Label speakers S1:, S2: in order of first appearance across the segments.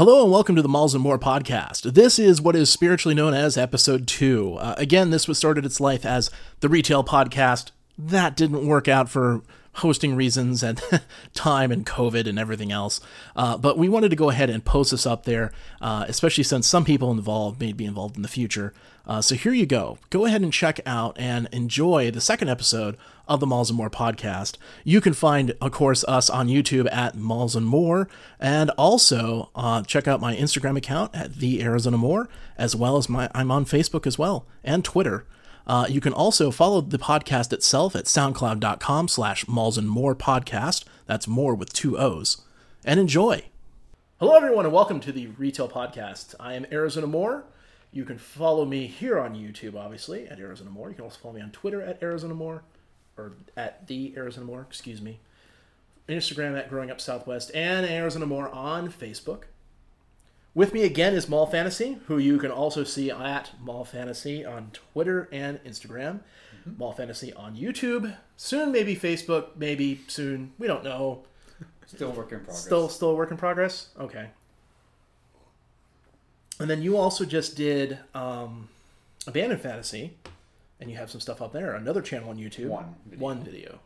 S1: Hello and welcome to the Malls and More podcast. This is what is spiritually known as episode two. Uh, again, this was started its life as the retail podcast. That didn't work out for hosting reasons and time and COVID and everything else. Uh, but we wanted to go ahead and post this up there, uh, especially since some people involved may be involved in the future. Uh, so here you go. Go ahead and check out and enjoy the second episode of the Malls and More podcast. You can find, of course, us on YouTube at Malls and More, and also uh, check out my Instagram account at the Arizona More, as well as my I'm on Facebook as well and Twitter. Uh, you can also follow the podcast itself at soundcloud.com slash malls and more podcast. That's more with two O's. And enjoy. Hello, everyone, and welcome to the Retail Podcast. I am Arizona More. You can follow me here on YouTube, obviously, at Arizona More. You can also follow me on Twitter at Arizona More, or at the Arizona More, excuse me. Instagram at Growing Up Southwest, and Arizona More on Facebook. With me again is Mall Fantasy, who you can also see at Mall Fantasy on Twitter and Instagram. Mm-hmm. Mall Fantasy on YouTube. Soon, maybe Facebook. Maybe soon. We don't know.
S2: Still work in progress.
S1: Still, still a work in progress. Okay. And then you also just did um, Abandoned Fantasy, and you have some stuff up there. Another channel on YouTube.
S2: One video.
S1: One video.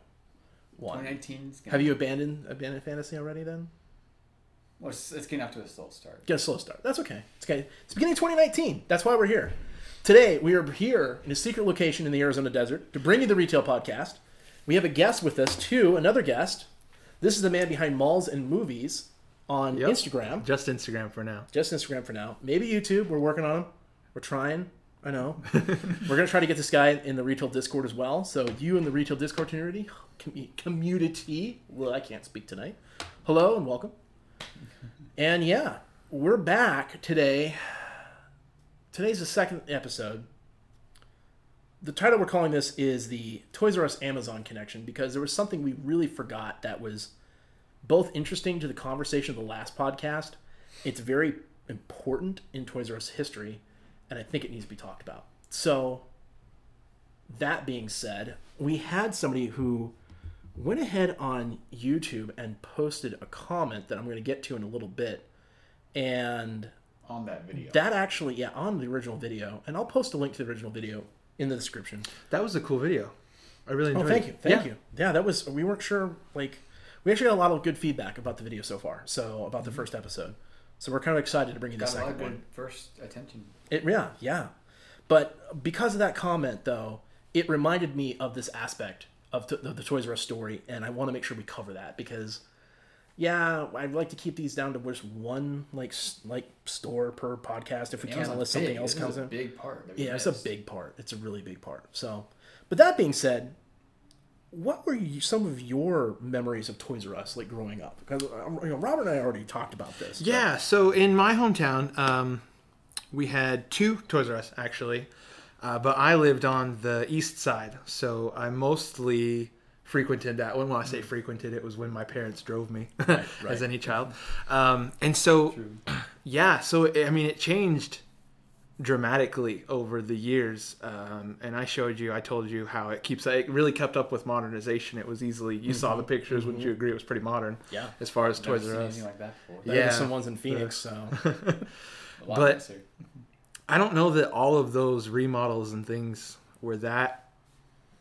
S1: One.
S2: 2019. gonna-
S1: Have you abandoned Abandoned Fantasy already? Then
S2: Well, it's, it's getting off to a slow start.
S1: get a slow start. That's okay. It's okay. It's beginning of 2019. That's why we're here. Today we are here in a secret location in the Arizona desert to bring you the retail podcast. We have a guest with us too. Another guest. This is the man behind Malls and Movies on
S3: Yep.
S1: Instagram.
S3: Just Instagram for now.
S1: Just Instagram for now. Maybe YouTube. We're working on them. We're trying. I know. We're gonna try to get this guy in the retail Discord as well. So you in the retail Discord community, community. Well, I can't speak tonight. Hello and welcome. And yeah, we're back today. Today's the second episode. The title we're calling this is the Toys R Us Amazon connection because there was something we really forgot that was both interesting to the conversation of the last podcast. It's very important in Toys R Us history, and I think it needs to be talked about. So, that being said, we had somebody who went ahead on YouTube and posted a comment that I'm going to get to in a little bit. And
S2: On that video.
S1: that actually, yeah, on the original video, and I'll post a link to the original video in the description.
S3: That was a cool video. I really
S1: Oh,
S3: enjoyed
S1: thank
S3: it.
S1: you, thank
S3: Yeah.
S1: you. Yeah, that was. We weren't sure. Like, we actually got a lot of good feedback about the video so far. So about the mm-hmm. first episode. So we're kind of excited to bring you the
S2: Got a lot
S1: second one.
S2: first attention.
S1: It yeah yeah, but because of that comment though, it reminded me of this aspect of t- the, the Toys R Us story, and I want to make sure we cover that because. Yeah, I'd like to keep these down to just one like s- like store per podcast if we
S2: Yeah,
S1: can, unless
S2: a
S1: something
S2: big-
S1: else comes
S2: a
S1: in.
S2: big part.
S1: Yeah, it's a big part. It's a really big part. So, but that being said, what were you, some of your memories of Toys R Us like growing up? Because um, you know, Robert and I already talked about this. but-
S3: Yeah, so in my hometown, um, we had two Toys R Us actually, uh, but I lived on the east side, so I mostly frequented that. one. When I say frequented, it was when my parents drove me,
S1: right.
S3: as any child. Um, and so, yeah, so I mean, it changed dramatically over the years. Um, and I showed you, I told you how it keeps, it really kept up with modernization. It was easily, you saw mm-hmm. the pictures, wouldn't mm-hmm. you agree? It was pretty modern
S1: yeah.
S3: as far as Toys R Us.
S2: like that before.
S1: There
S3: Yeah.
S1: some ones in Phoenix. So
S3: But-
S2: nicer.
S3: I don't know that all of those remodels and things were that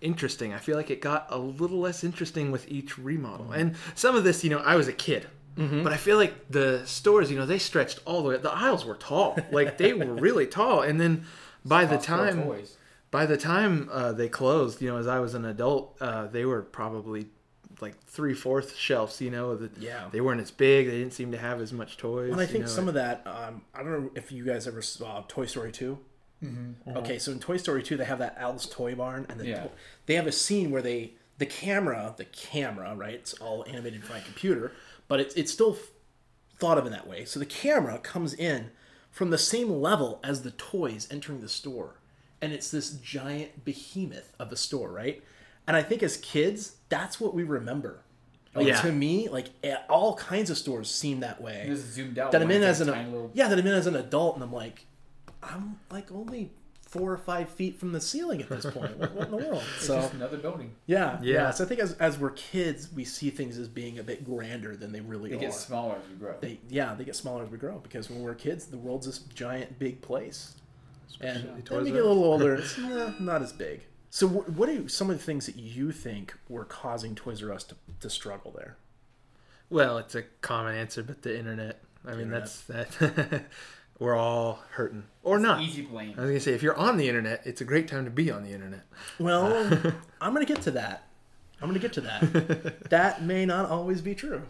S3: interesting. I feel like it got a little less interesting with each remodel. Mm-hmm. And some of this, you know, I was a kid. But I feel like the stores, you know, they stretched all the way. The aisles were tall, like they were really tall. And then by the time,
S2: toys.
S3: by the time uh, they closed, you know, as I was an adult, uh, they were probably like three fourth shelves. You know, that
S1: Yeah.
S3: they weren't as big. They didn't seem to have as much toys.
S1: and I
S3: you
S1: think
S3: know,
S1: some of that. Um, I don't know if you guys ever saw Toy Story 2
S2: Mm-hmm.
S1: Okay, so in Toy Story two, they have that Al's Toy Barn, and the
S2: Yeah.
S1: to- they have a scene where they the camera, the camera, right? It's all animated by a computer, but it's it's still thought of in that way. So the camera comes in from the same level as the toys entering the store, and it's this giant behemoth of a store, right? And I think as kids, that's what we remember. Like,
S3: Yeah.
S1: To me, like all kinds of stores seem that way
S2: zoomed out.
S1: that I'm in as an yeah that I'm in as an adult, and I'm like, I'm like only four or five feet from the ceiling at this point. what, what in the world?
S2: It's
S1: So
S2: just another building.
S1: yeah, yeah,
S3: Yeah.
S1: So I think as as we're kids, we see things as being a bit grander than they really
S2: They
S1: are.
S2: They get smaller as we grow.
S1: they yeah, they get smaller as we grow because when we're kids, the world's this giant big place, and
S3: Especially
S1: then
S3: Toys
S1: we get a little older, it's eh, not as big. So what are some of the things that you think were causing Toys R Us to, to struggle there?
S3: Well, it's a common answer, but the internet. I mean,
S1: Internet.
S3: that's that. We're all hurting, or not.
S2: Easy blame.
S3: I was gonna say, if you're on the internet, it's a great time to be on the internet.
S1: Well, I'm going to get to that. I'm going to get to that. that may not always be true.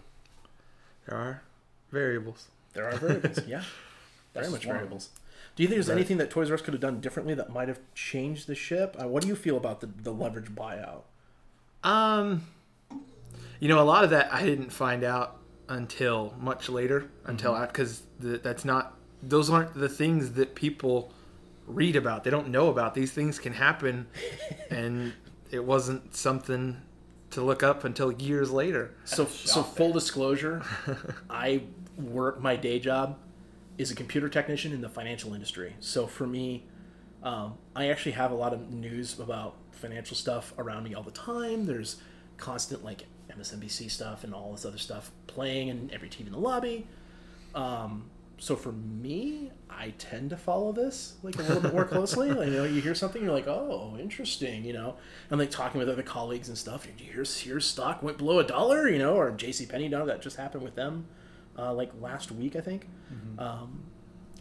S3: There are variables.
S1: There are variables. Yeah, very
S2: Just
S1: much
S2: one.
S1: variables. Do you think there's
S3: Right.
S1: anything that Toys R Us could have done differently that might have changed the ship? Uh, what do you feel about the, the leverage buyout?
S3: Um, you know, a lot of that I didn't find out until much later, until because that's not those aren't the things that people read about. They don't know about these things can happen, and it wasn't something to look up until years later.
S1: So, so full disclosure, I work. My day job is a computer technician in the financial industry. So for me, um, I actually have a lot of news about financial stuff around me all the time. There's constant like MSNBC stuff and all this other stuff playing and every TV in the lobby. Um, so for me, I tend to follow this like a little bit more closely. Like, you know, you hear something, you're like, oh, interesting, you know. I'm like talking with other colleagues and stuff. Did you hear Sears stock went below a dollar, you know, or J.C. Penney, no, that just happened with them, uh, like last week, I think. Um,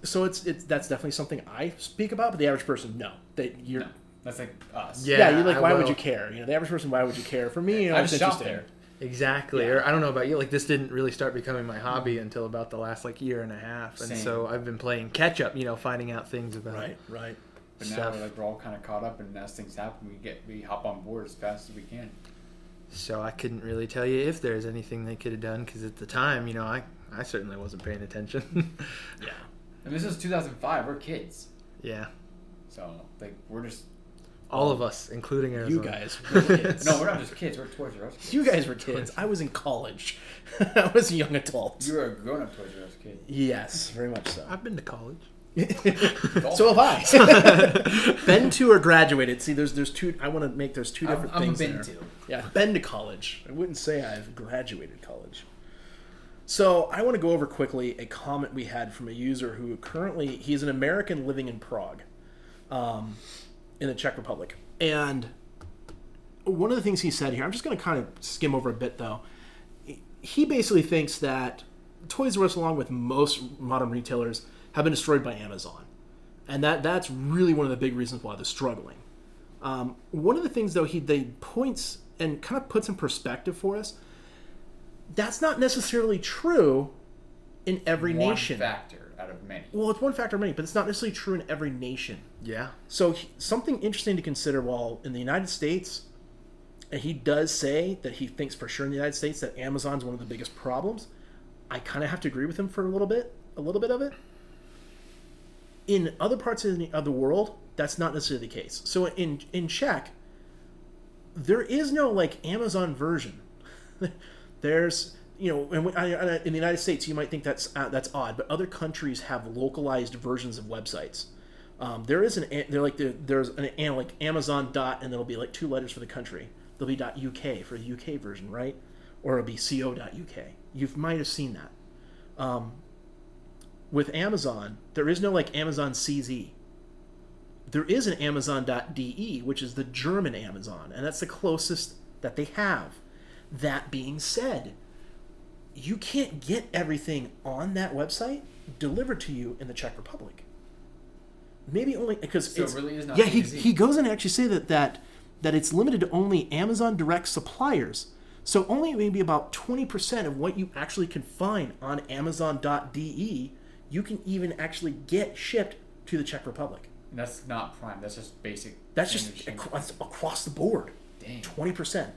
S1: so it's it's that's definitely something I speak about, but the average person, no, that you're.
S2: No, that's like us.
S3: Yeah.
S1: Yeah, you're like,
S3: I
S1: why would you care? You know, the average person, why would you care? For me, you know,
S2: I
S1: it's
S2: just shop
S1: interesting.
S2: there.
S3: Exactly.
S1: Yeah.
S3: Or I don't know about you. Like this didn't really start becoming my hobby mm-hmm. until about the last like year and a half, and
S2: Same.
S3: so I've been playing catch up. You know, finding out things about
S1: Right, right.
S2: But now
S3: Stuff.
S2: we're like we're all kind of caught up, and as things happen, we get we hop on board as fast as we can.
S3: So I couldn't really tell you if there's anything they could have done because at the time, you know, I I certainly wasn't paying attention.
S1: Yeah.
S2: And this is 2005. We're kids,
S3: yeah,
S2: so like we're just
S3: all of us, including Arizona.
S1: You guys were kids.
S2: no, we're not just kids. We're Toys R Us. Kids.
S1: You guys were kids. I was in college. I was a young adult.
S2: You were a grown-up Toys R Us kid.
S1: Yes, very much so.
S3: I've been to college.
S1: so have I. been to or graduated. See, there's there's two. I want to make there's two
S2: I'm,
S1: different
S2: I'm a
S1: things
S2: been
S1: there.
S2: to.
S1: Yeah, I've been to college. I wouldn't say I've graduated college. So I want to go over quickly a comment we had from a user who currently he's an American living in Prague, um, in the Czech Republic, and one of the things he said here, I'm just going to kind of skim over a bit though. He basically thinks that Toys R Us, along with most modern retailers, have been destroyed by Amazon, and that that's really one of the big reasons why they're struggling. Um, one of the things though he they points and kind of puts in perspective for us. That's not necessarily true in every
S2: One
S1: nation.
S2: factor out of many.
S1: Well, it's one factor of many, but it's not necessarily true in every nation.
S3: Yeah,
S1: So he- something interesting to consider while in the United States, and he does say that he thinks for sure in the United States that Amazon's one of the biggest problems. I kind of have to agree with him for a little bit, a little bit of it. In other parts of the, of the world, that's not necessarily the case. So in in Czech, there is no like Amazon version. There's you know, and in the United States, you might think that's uh, that's odd, but other countries have localized versions of websites. Um, there is an they're like there- there's an, like Amazon dot and there'll be like two letters for the country. There'll be dot UK for the UK version, right? Or it'll be co dot UK. You might have seen that. Um, with Amazon, there is no like Amazon CZ. There is an Amazon.de, which is the German Amazon, and that's the closest that they have. That being said, you can't get everything on that website delivered to you in the Czech Republic. Maybe only because
S2: So it
S1: it's
S2: really is not
S1: yeah. He,
S2: easy.
S1: he goes in and actually say that that that it's limited to only Amazon direct suppliers. So only maybe about twenty percent of what you actually can find on Amazon.de you can even actually get shipped to the Czech Republic.
S2: And that's not prime. That's just basic.
S1: That's just
S2: shipping.
S1: across, across the board.
S2: Dang.
S1: Twenty percent.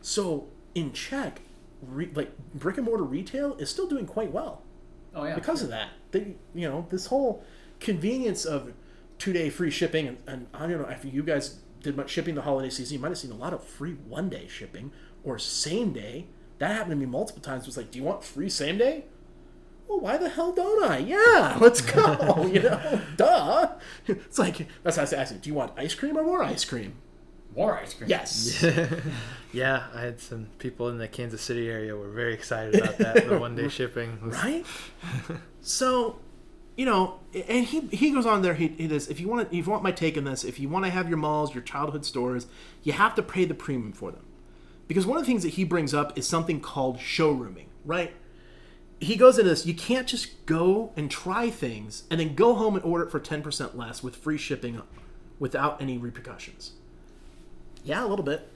S1: So in Czech, re, like brick and mortar retail is still doing quite well
S2: Oh yeah.
S1: because of that. They, you know, this whole convenience of two day free shipping, and, and I don't know if you guys did much shipping the holiday season, you might have seen a lot of free one day shipping or same day. That happened to me multiple times. It was like, do you want free same day? well, why the hell don't I? Yeah, let's go. you know, duh. It's like that's how I say. I said, do you want ice cream or more ice cream?
S2: More ice cream.
S1: Yes.
S3: yeah, I had some people in the Kansas City area were very excited about that. The one day shipping, was,
S1: right? so, you know, and he he goes on there. He, he does. If you want to, if you want my take on this, if you want to have your malls, your childhood stores, you have to pay the premium for them, because one of the things that he brings up is something called showrooming. Right? He goes into this. You can't just go and try things and then go home and order it for ten percent less with free shipping, without any repercussions. Yeah, a little bit.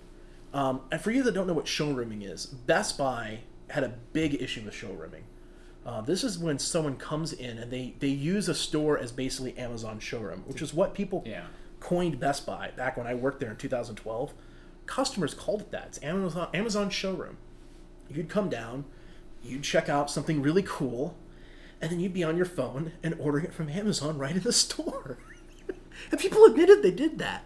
S1: Um, and for you that don't know what showrooming is, Best Buy had a big issue with showrooming. Uh, this is when someone comes in and they, they use a store as basically Amazon showroom, which is what people
S2: Yeah.
S1: coined Best Buy back when I worked there in 2012. Customers called it that. It's Amazon Amazon showroom. You'd come down, you'd check out something really cool, and then you'd be on your phone and ordering it from Amazon right in the store. and people admitted they did that.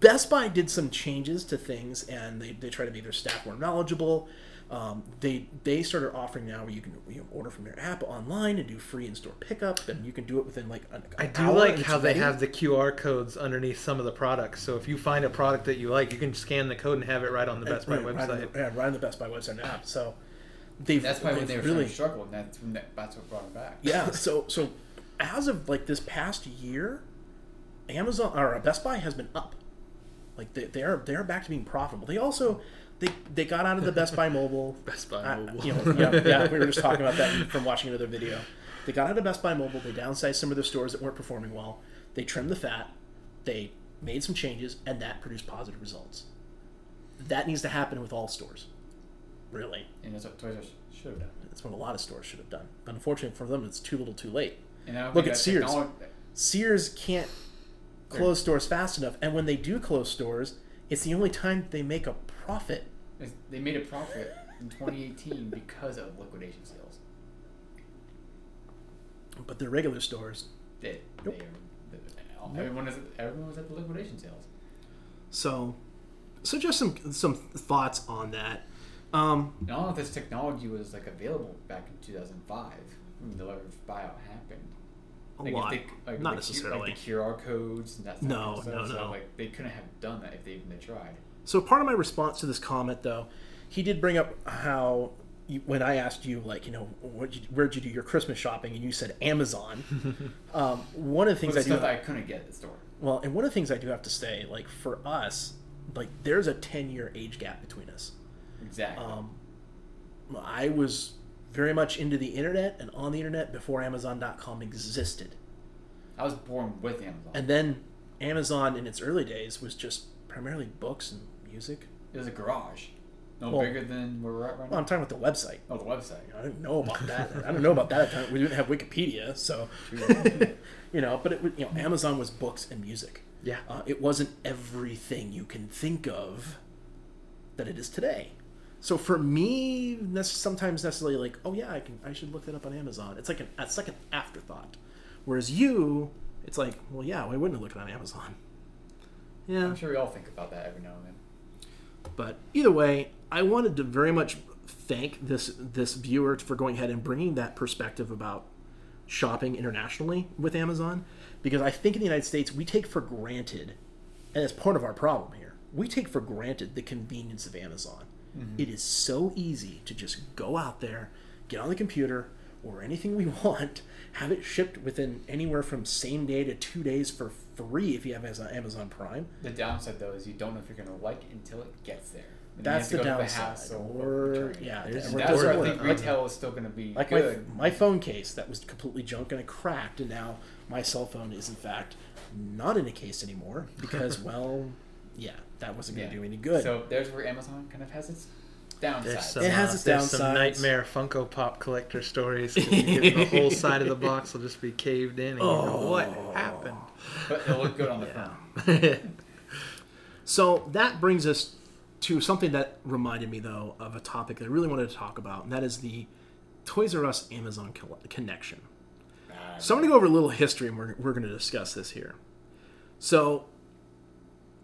S1: Best Buy did some changes to things, and they, they try to make their staff more knowledgeable. Um, they they started offering now where you can you know, order from their app online and do free in store pickup, and you can do it within like an
S3: I do
S1: hour
S3: like
S1: and it's
S3: how they
S1: ready.
S3: have the QR codes underneath some of the products. So if you find a product that you like, you can scan the code and have it right on the Best Buy
S1: Yeah, right on
S3: website.
S1: the, yeah, right on the Best Buy website and app. So they've
S2: That's why when
S1: they've
S2: were
S1: really
S2: really struggling, that's when that, that's what brought them back.
S1: yeah. So so as of like this past year, Amazon or Best Buy has been up. Like they, they are they are back to being profitable. They also they they got out of the Best Buy Mobile.
S3: Best Buy
S1: Uh,
S3: Mobile.
S1: you know, yeah, yeah, we were just talking about that from watching another video. They got out of Best Buy Mobile. They downsized some of their stores that weren't performing well. They trimmed the fat. They made some changes, and that produced positive results. That needs to happen with all stores. Really,
S2: And that's what Toys R Us should have done.
S1: that's what a lot of stores should have done. But unfortunately for them, it's too little, too late.
S2: And
S1: Look at Sears.
S2: technolo-
S1: Sears can't close stores fast enough, and when they do close stores, it's the only time they make a profit.
S2: They made a profit in 2018 because of liquidation sales.
S1: But their regular stores
S2: They,
S1: Nope.
S2: they, everyone, was at, everyone was at the liquidation sales.
S1: So, so just some some thoughts on that. Um,
S2: And don't know if this technology was like available back in 2005 when the leverage buyout happened.
S1: A
S2: Like
S1: lot,
S2: if they, like
S1: not
S2: the
S1: necessarily.
S2: like the QR codes and that stuff.
S1: No,
S2: and stuff,
S1: no,
S2: so,
S1: no.
S2: Like they couldn't have done that if they even tried.
S1: so part of my response to this comment, though, he did bring up how you, when I asked you, like, you know, what you, where'd you do your Christmas shopping, and you said Amazon. um, one of the things
S2: But
S1: I do
S2: that I couldn't get at the store.
S1: well, and one of the things I do have to say, like for us, like there's a ten year age gap between us.
S2: Exactly.
S1: Um, I was very much into the internet and on the internet before Amazon.com existed.
S2: I was born with Amazon.
S1: And then Amazon in its early days was just primarily books and music.
S2: it was a garage, no
S1: Well-
S2: bigger than where we're at right now.
S1: Well, I'm talking about the website.
S2: oh, the website.
S1: I didn't know about that. I don't know about that at the time. We didn't have Wikipedia, so you know. But it, you know, Amazon was books and music.
S3: Yeah.
S1: Uh, it wasn't everything you can think of that it is today. So for me, that's sometimes necessarily like, oh yeah, I can, I should look that up on Amazon. It's like an, it's like an afterthought. Whereas you, it's like, well, yeah, why wouldn't I look it on Amazon? Yeah.
S2: I'm sure we all think about that every now and then.
S1: But either way, I wanted to very much thank this this viewer for going ahead and bringing that perspective about shopping internationally with Amazon because I think in the United States we take for granted and it's part of our problem here. We take for granted the convenience of Amazon. Mm-hmm. It is so easy to just go out there, get on the computer or anything we want, have it shipped within anywhere from same day to 2 days for free if you have Amazon Prime.
S2: The downside though is you don't know if you're gonna like it until it gets there. And
S1: That's the
S2: you have to go
S1: downside. Or yeah,
S2: that's where I think retail is still gonna be
S1: like my,
S2: good.
S1: my phone case that was completely junk and it cracked and now my cell phone is in fact not in a case anymore because well yeah that wasn't going
S2: Yeah.
S1: to do any good
S2: So there's where Amazon kind of has its downsides.
S3: There's some,
S1: It has
S3: uh,
S1: its
S3: there's some nightmare Funko Pop collector stories. 'cause you get the whole side of the box will just be caved in, and you know what happened.
S2: but it'll look good on the front.
S1: so that brings us to something that reminded me though of a topic that i really wanted to talk about and that is the toys r us amazon connection So I'm going to go over a little history, and we're, we're going to discuss this here. So,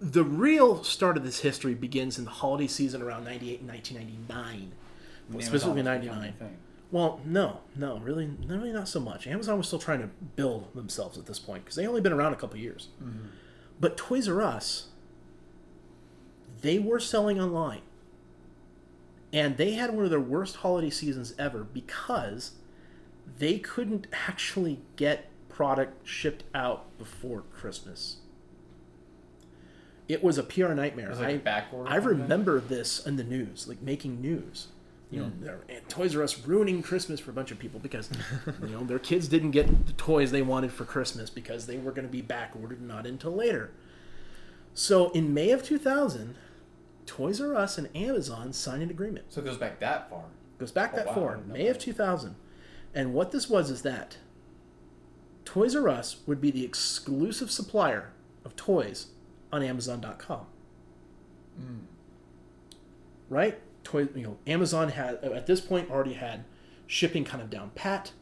S1: the real start of this history begins in the holiday season around 98 and 1999.
S2: Amazon
S1: specifically 99. Well, no, no, really, really not so much. Amazon was still trying to build themselves at this point because they only been around a couple years. But Toys R Us, they were selling online, and they had one of their worst holiday seasons ever because they couldn't actually get product shipped out before Christmas. It was a PR nightmare.
S2: Was like
S1: I,
S2: a back order
S1: I remember this in the news, like making news. You know, hmm. they're- and Toys R Us ruining Christmas for a bunch of people because you know their kids didn't get the toys they wanted for Christmas because they were going to be back ordered not until later. So in May of 2000, Toys R Us and Amazon signed an agreement.
S2: So it goes back that far.
S1: Goes back
S2: Oh,
S1: that
S2: wow,
S1: far,
S2: no
S1: May of 2000. And what this was is that Toys R Us would be the exclusive supplier of toys on Amazon.com.
S2: Hmm.
S1: Right? Toy, you know, Amazon had at this point already had shipping kind of down pat.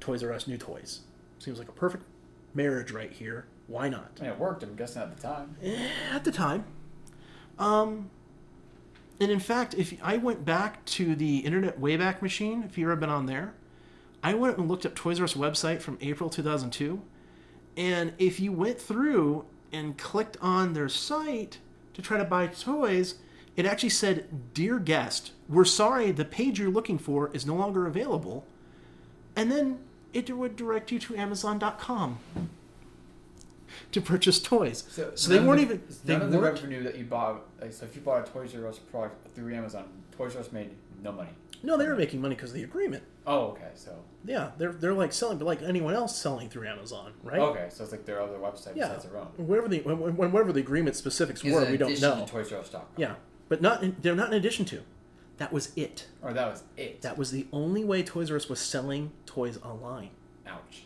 S1: Toys R Us new toys. Seems like a perfect marriage right here. Why not?
S2: I mean, it worked. I'm guessing at the time.
S1: at the time. Um, and in fact, if I went back to the Internet Wayback Machine, if you've ever been on there, I went and looked up Toys R Us website from April 2002, and if you went through and clicked on their site to try to buy toys, it actually said, "Dear guest, we're sorry the page you're looking for is no longer available," and then it would direct you to Amazon.com to purchase toys. So, they weren't
S2: the,
S1: even they
S2: none of the
S1: weren't
S2: revenue that you bought. Like, so if you bought a Toys R Us product through Amazon, Toys R Us made no money.
S1: no, they were making money because of the agreement.
S2: Oh, okay. So
S1: Yeah, they're they're like selling, but like anyone else selling through Amazon, right?
S2: okay, so it's like their other website
S1: Yeah,
S2: besides their own.
S1: whatever the when, whatever the agreement specifics
S2: Is
S1: were, we don't know.
S2: To Toys R Us.com.
S1: Yeah, but not in, they're not in addition to. That was it.
S2: Or that was it.
S1: That was the only way Toys R Us was selling toys online,
S2: Ouch.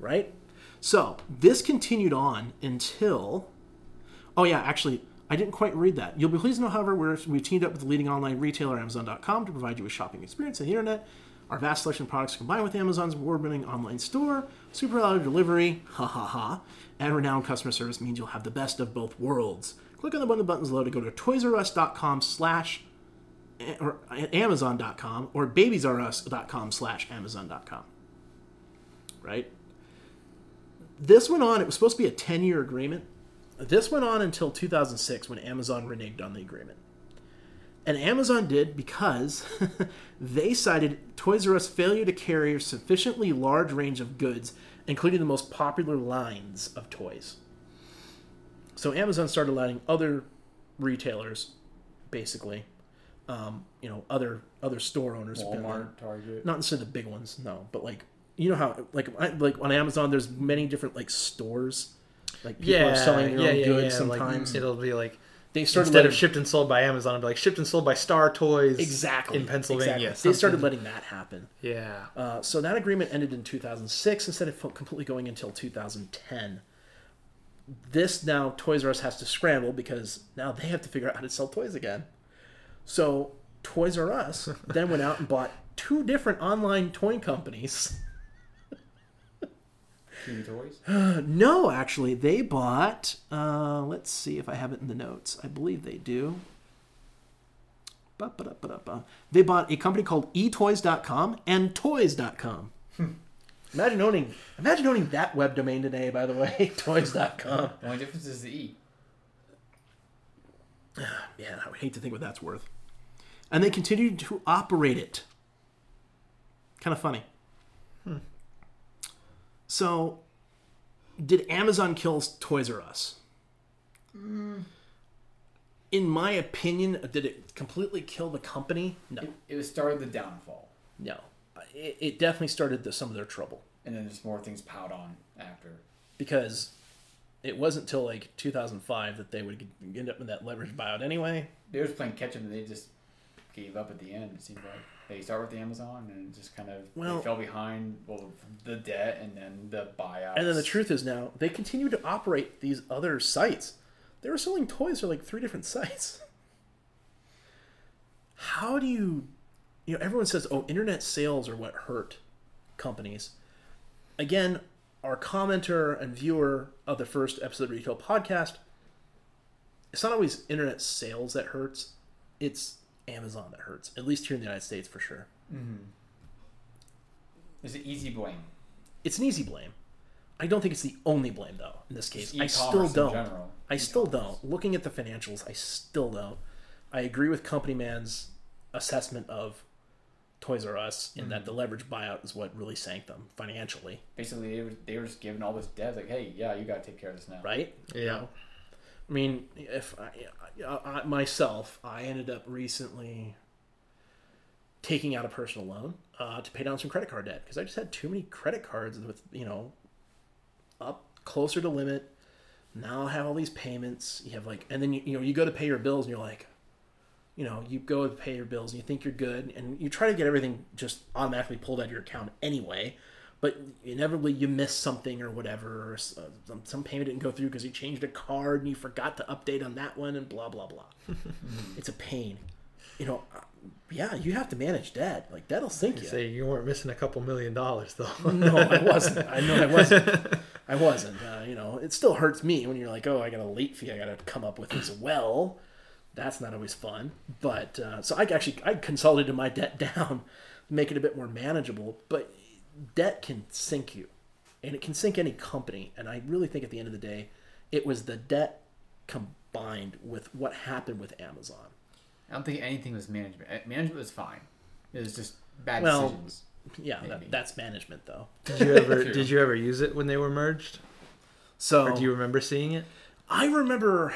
S1: right? So this continued on until. Oh yeah, actually, I didn't quite read that. You'll be pleased to know, however, we're, we've teamed up with the leading online retailer Amazon.com to provide you with shopping experience on the internet. Our vast selection of products combined with Amazon's award-winning online store, super reliable delivery, ha ha ha, and renowned customer service means you'll have the best of both worlds. Click on the button buttons below to go to toysrus.com slash or uh, amazon.com or babiesrus.com slash amazon.com. Right? This went on, it was supposed to be a 10-year agreement. This went on until 2006 when Amazon reneged on the agreement. And Amazon did because they cited Toys R Us failure to carry a sufficiently large range of goods, including the most popular lines of toys. So Amazon started letting other retailers, basically, um, you know, other other store owners,
S2: Walmart, Target.
S1: not necessarily the big ones, no, but like you know how like I, like on Amazon, there's many different like stores, like people
S3: yeah,
S1: are selling their
S3: yeah,
S1: own
S3: yeah,
S1: goods
S3: yeah. Like,
S1: sometimes.
S3: it'll be like
S1: they started
S3: instead
S1: letting,
S3: of shipped and sold by Amazon, it'll be like shipped and sold by Star Toys.
S1: exactly
S3: in Pennsylvania.
S1: exactly. They started letting that happen.
S3: Yeah.
S1: Uh, so that agreement ended in 2006 instead of completely going until 2010. This now Toys R Us has to scramble because now they have to figure out how to sell toys again. So Toys R Us then went out and bought two different online toy companies.
S2: TV Toys.
S1: No, actually, they bought. Uh, let's see if I have it in the notes. I believe they do. They bought a company called etoys.com and toys.com. Imagine owning imagine owning that web domain today, by the way, toys.com.
S2: The only difference is the E.
S1: Man, I would hate to think what that's worth. And they continued to operate it. Kind of funny. So, did Amazon kill Toys R Us? Mm. In my opinion, did it completely kill the company? No,
S2: It, it started the downfall,
S1: no. It, it definitely started the, some of their trouble
S2: and then just more things piled on after.
S1: because it wasn't till like 2005 that they would end up in that leverage buyout anyway.
S2: They were just playing catch up, and they just gave up at the end. It seemed like they started with the Amazon and just kind of
S1: Well-
S2: fell behind. Well, the debt and then the buyout.
S1: And then the truth is now they continue to operate these other sites. They were selling toys for like three different sites. How do you, you know, everyone says, oh, internet sales are what hurt companies. Again, our commenter and viewer of the first episode of Retail Podcast, it's not always internet sales that hurts, it's Amazon that hurts, at least here in the United States for sure.
S2: Is it easy blame?
S1: It's an easy blame. I don't think it's the only blame though. In this case, I still don't.
S2: general.
S1: I still don't. Looking at the financials, I still don't. I agree with Company Man's assessment of Toys R Us in
S2: Mm-hmm.
S1: that the leverage buyout is what really sank them financially,
S2: Basically, they were, they were just giving all this debt. Like, hey, yeah, you got to take care of this now.
S1: right?
S3: Yeah.
S1: I mean, if I, I, I, myself, I ended up recently taking out a personal loan uh, to pay down some credit card debt because I just had too many credit cards with you know up closer to limit. Now I have all these payments. You have like, and then you, you know you go to pay your bills and you're like, you know, you go to pay your bills and you think you're good and you try to get everything just automatically pulled out of your account anyway. But inevitably you miss something or whatever, or uh, some, some payment didn't go through because you changed a card and you forgot to update on that one and blah blah blah. it's a pain, you know. uh, Yeah, you have to manage debt. Like that'll sink you.
S3: Say you weren't missing a couple million dollars though.
S1: No, I wasn't. I know I wasn't. I wasn't. Uh, you know, it still hurts me when you're like, oh, I got a late fee I got to come up with as well. That's not always fun. But uh, so I actually I consolidated my debt down, make it a bit more manageable. But debt can sink you, and it can sink any company. And I really think at the end of the day, it was the debt combined with what happened with Amazon.
S2: I don't think anything was management. Uh, Management was fine. It was just bad
S1: Well,
S2: decisions.
S1: Yeah, that, that's management though.
S3: Did you ever did you ever use it when they were merged?
S1: So
S3: Or do you remember seeing it?
S1: I remember.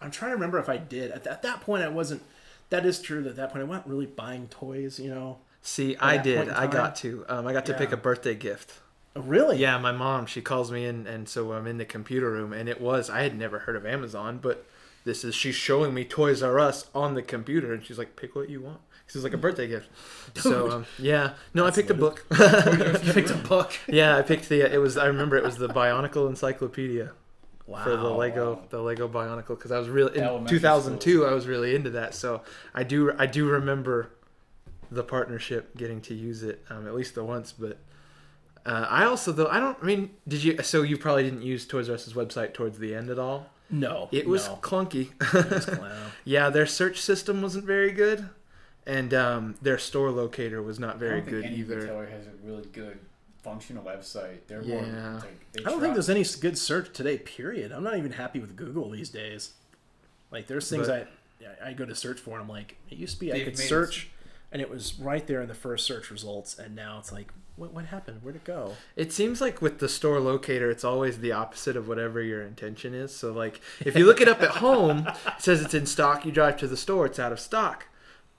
S1: I'm trying to remember if I did. At, at that point, I wasn't. That is true. That at that point, I wasn't really buying toys. You know.
S3: See, I did. I got to. Um, I got to pick a birthday gift.
S1: Oh, really?
S3: Yeah, my mom. She calls me in, and so I'm in the computer room, and it was. I had never heard of Amazon, but this is. She's showing me Toys R Us on the computer, and she's like, "Pick what you want." This is like a birthday gift. So um, yeah, no, I picked a book.
S1: you picked a book.
S3: yeah, I picked the. It was. I remember it was the Bionicle Encyclopedia.
S1: Wow.
S3: for the Lego the Lego Bionicle because I was really in
S2: Elementary
S3: 2002 I was really into that so I do I do remember the partnership getting to use it um, at least the once but uh, I also though I don't I mean did you so you probably didn't use Toys R Us's website towards the end at all
S1: No.
S3: it was
S1: no.
S3: clunky
S1: It was
S3: yeah their search system wasn't very good and um, their store locator was not
S2: I
S3: very
S2: don't think
S3: good
S2: any
S3: either
S2: retailer has a really good functional website. They're
S3: Yeah.
S2: more like they
S1: I don't
S2: try-
S1: think there's any good search today. Period. I'm not even happy with Google these days. Like there's things
S3: But-
S1: I I go to search for, and I'm like, it used to be I could
S2: made it-
S1: search, and it was right there in the first search results, and now it's like, what what happened? Where'd it go?
S3: It seems like with the store locator, it's always the opposite of whatever your intention is. So, like, if you look it up at home, it says it's in stock. You drive to the store, it's out of stock.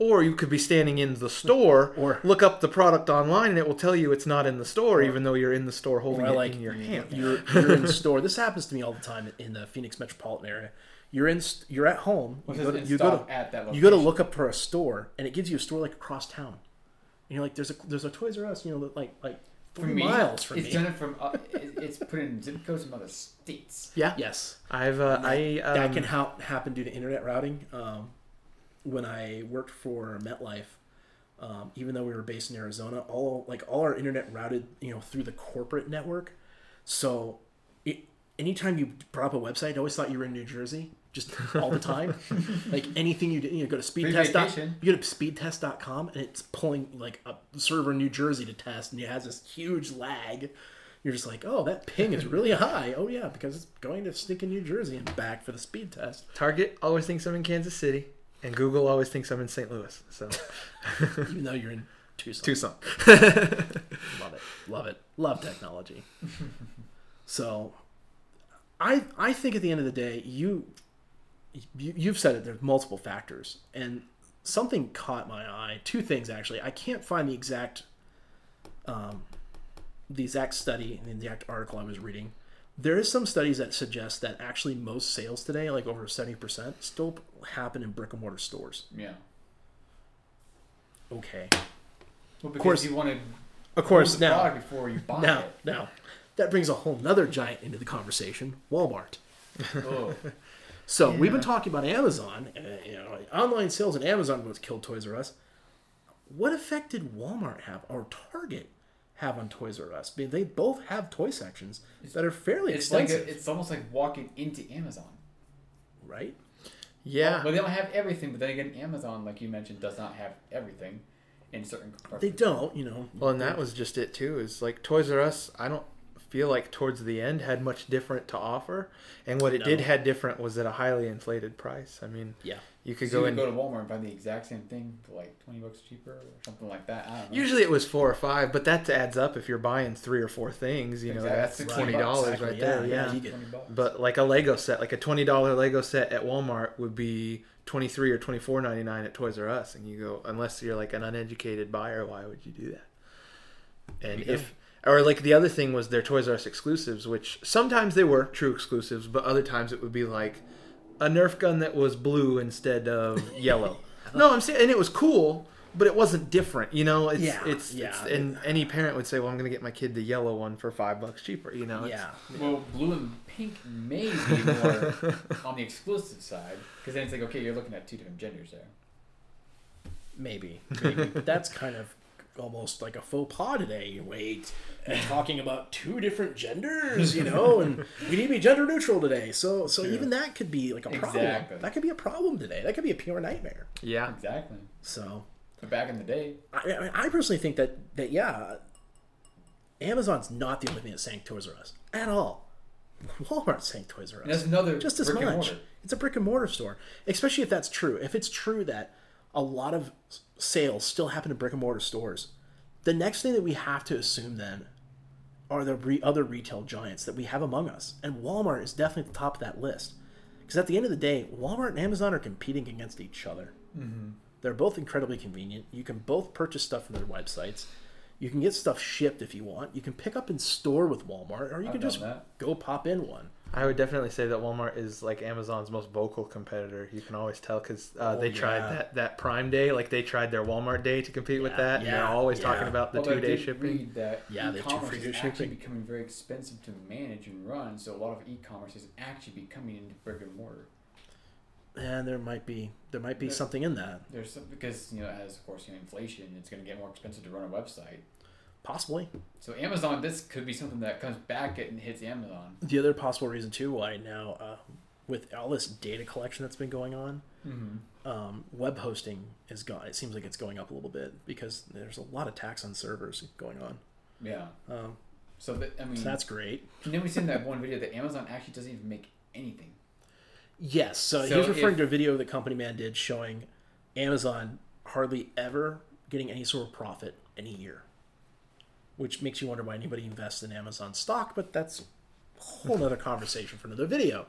S3: Or you could be standing in the store,
S1: Or-
S3: look up the product online, and it will tell you it's not in the store, even though you're in the store holding
S1: Or
S3: it
S1: like
S3: in your hand.
S1: you're you're in store. This happens to me all the time in the Phoenix metropolitan area. You're in you're at home.
S2: What
S1: You go to, you go to
S2: at that
S1: you go to look up for a store, and it gives you a store like across town. And you're like, there's a there's a Toys R Us, you know, like like
S2: For
S1: three
S2: me,
S1: miles from
S2: it's
S1: me.
S2: done it from. Uh, it's put in zip codes from other states.
S3: Yeah,
S1: Yes,
S3: I've uh, I um,
S1: that can ha- happen due to internet routing. Um, when I worked for MetLife, um, even though we were based in Arizona, all like all our internet routed, you know, through the corporate network. So, it, anytime you brought up a website, I always thought you were in New Jersey, just all the time. like anything you do, you know, go to
S2: Free
S1: speedtest. dot- You go to speedtest.com and it's pulling like a server in New Jersey to test, and it has this huge lag. You're just like, oh, that ping is really high. Oh yeah, because it's going to stick in New Jersey and back for the speed test.
S3: Target always thinks I'm in Kansas City, and Google always thinks I'm in St. Louis. So
S1: even though you're in Tucson.
S3: Tucson.
S1: Love it. Love it. Love technology. so I I think at the end of the day, you, you you've said it, there's multiple factors. And something caught my eye. Two things actually. I can't find the exact um the exact study, and the exact article I was reading. There is some studies that suggest that actually most sales today, like over 70%, still happen in brick and mortar stores.
S2: Yeah.
S1: Okay.
S2: Well, because
S1: course-
S2: you want to
S1: Of course, now
S2: before you buy
S1: Now,
S2: it.
S1: now, that brings a whole nother giant into the conversation: Walmart.
S2: Oh,
S1: So we've been talking about Amazon. Uh, you know, online sales and Amazon was killed Toys R Us. What effect did Walmart have or Target have on Toys R Us? I mean, they both have toy sections that are fairly
S2: it's like
S1: extensive,
S2: a, it's almost like walking into Amazon.
S1: right?
S3: Yeah.
S2: Well, they don't have everything, but then again, Amazon, like you mentioned, does not have everything. in certain. parts
S1: They
S2: of the store.
S1: don't, you know.
S3: Well, and that was just it too. Is like Toys R Us. I don't feel like towards the end had much different to offer, and what it did had different was at a highly inflated price. I mean,
S1: Yeah.
S3: you could
S2: So
S3: go
S2: you
S3: in.
S2: could go to Walmart and find the exact same thing for like twenty bucks cheaper or something like that. I don't know.
S3: Usually it was four or five, but that adds up if you're buying three or four things. You know,
S2: Exactly.
S3: that's
S2: That's
S3: twenty
S2: 20
S3: dollars
S1: bucks,
S3: right
S1: exactly.
S3: there.
S1: Yeah,
S3: Yeah.
S1: you get-
S2: 20 bucks.
S3: But like a Lego set, like a twenty dollar Lego set at Walmart would be twenty three or twenty four ninety nine at Toys R Us, and you go unless you're like an uneducated buyer, why would you do that? And
S1: you
S3: if or like the other thing was their Toys R Us exclusives, which sometimes they were true exclusives, but other times it would be like a Nerf gun that was blue instead of yellow. no, I'm saying, and it was cool, but it wasn't different. You know, it's
S1: Yeah,
S3: it's,
S1: yeah.
S3: it's and any parent would say, well, I'm going to get my kid the yellow one for five bucks cheaper. You know, it's-
S1: yeah.
S2: Well, blue and pink may be more on the exclusive side because then it's like okay, you're looking at two different genders there.
S1: Maybe, maybe. but that's kind of almost like a faux pas today. Wait, we're talking about two different genders, you know, and we need to be gender neutral today. So, so even that could be like a problem.
S2: Exactly.
S1: That could be a problem today. That could be a pure nightmare.
S3: yeah.
S2: Exactly.
S1: So,
S2: But back in the day,
S1: I, I- I personally think that that yeah, Amazon's not the only thing that's saying Toys R Us at all. Walmart's saying Toys R Us.
S2: that's another
S1: just as
S2: brick and
S1: much.
S2: mortar.
S1: It's a brick and mortar store, especially if that's true. If it's true that a lot of sales still happen in brick and mortar stores, the next thing that we have to assume then are the re- other retail giants that we have among us, and Walmart is definitely at the top of that list. Because at the end of the day, Walmart and Amazon are competing against each other.
S2: Mm-hmm.
S1: They're both incredibly convenient. You can both purchase stuff from their websites. You can get stuff shipped if you want. You can pick up in store with Walmart, or you
S2: I've
S1: can just
S2: that.
S1: go pop in one.
S3: I would definitely say that Walmart is like Amazon's most vocal competitor. You can always tell because uh,
S1: Oh,
S3: they tried
S1: yeah.
S3: that, that Prime Day, like they tried their Walmart Day to compete with
S1: Yeah,
S3: that. and they're always
S1: yeah.
S3: talking about the
S2: Although
S3: two day shipping.
S2: read that
S1: Yeah, the two
S2: e-commerce
S1: free
S2: is
S1: day
S2: actually
S1: shipping.
S2: becoming very expensive to manage and run. So a lot of e-commerce is actually becoming into brick and mortar.
S1: And there might be there might be
S2: There-
S1: something in that.
S2: There's some, because you know as of course you know inflation, it's going to get more expensive to run a website.
S1: Possibly.
S2: So Amazon, this could be something that comes back and hits Amazon.
S1: The other possible reason too why now, uh, with all this data collection that's been going on,
S2: Mm-hmm.
S1: um, web hosting is gone. It seems like it's going up a little bit because there's a lot of tax on servers going on.
S2: Yeah.
S1: Um,
S2: So that, I mean,
S1: so that's great.
S2: and then we seen that one video that Amazon actually doesn't even make anything.
S1: Yes. So, he was referring
S2: if-
S1: to a video that Company Man did showing Amazon hardly ever getting any sort of profit any year, which makes you wonder why anybody invests in Amazon stock. But that's a whole nother conversation for another video.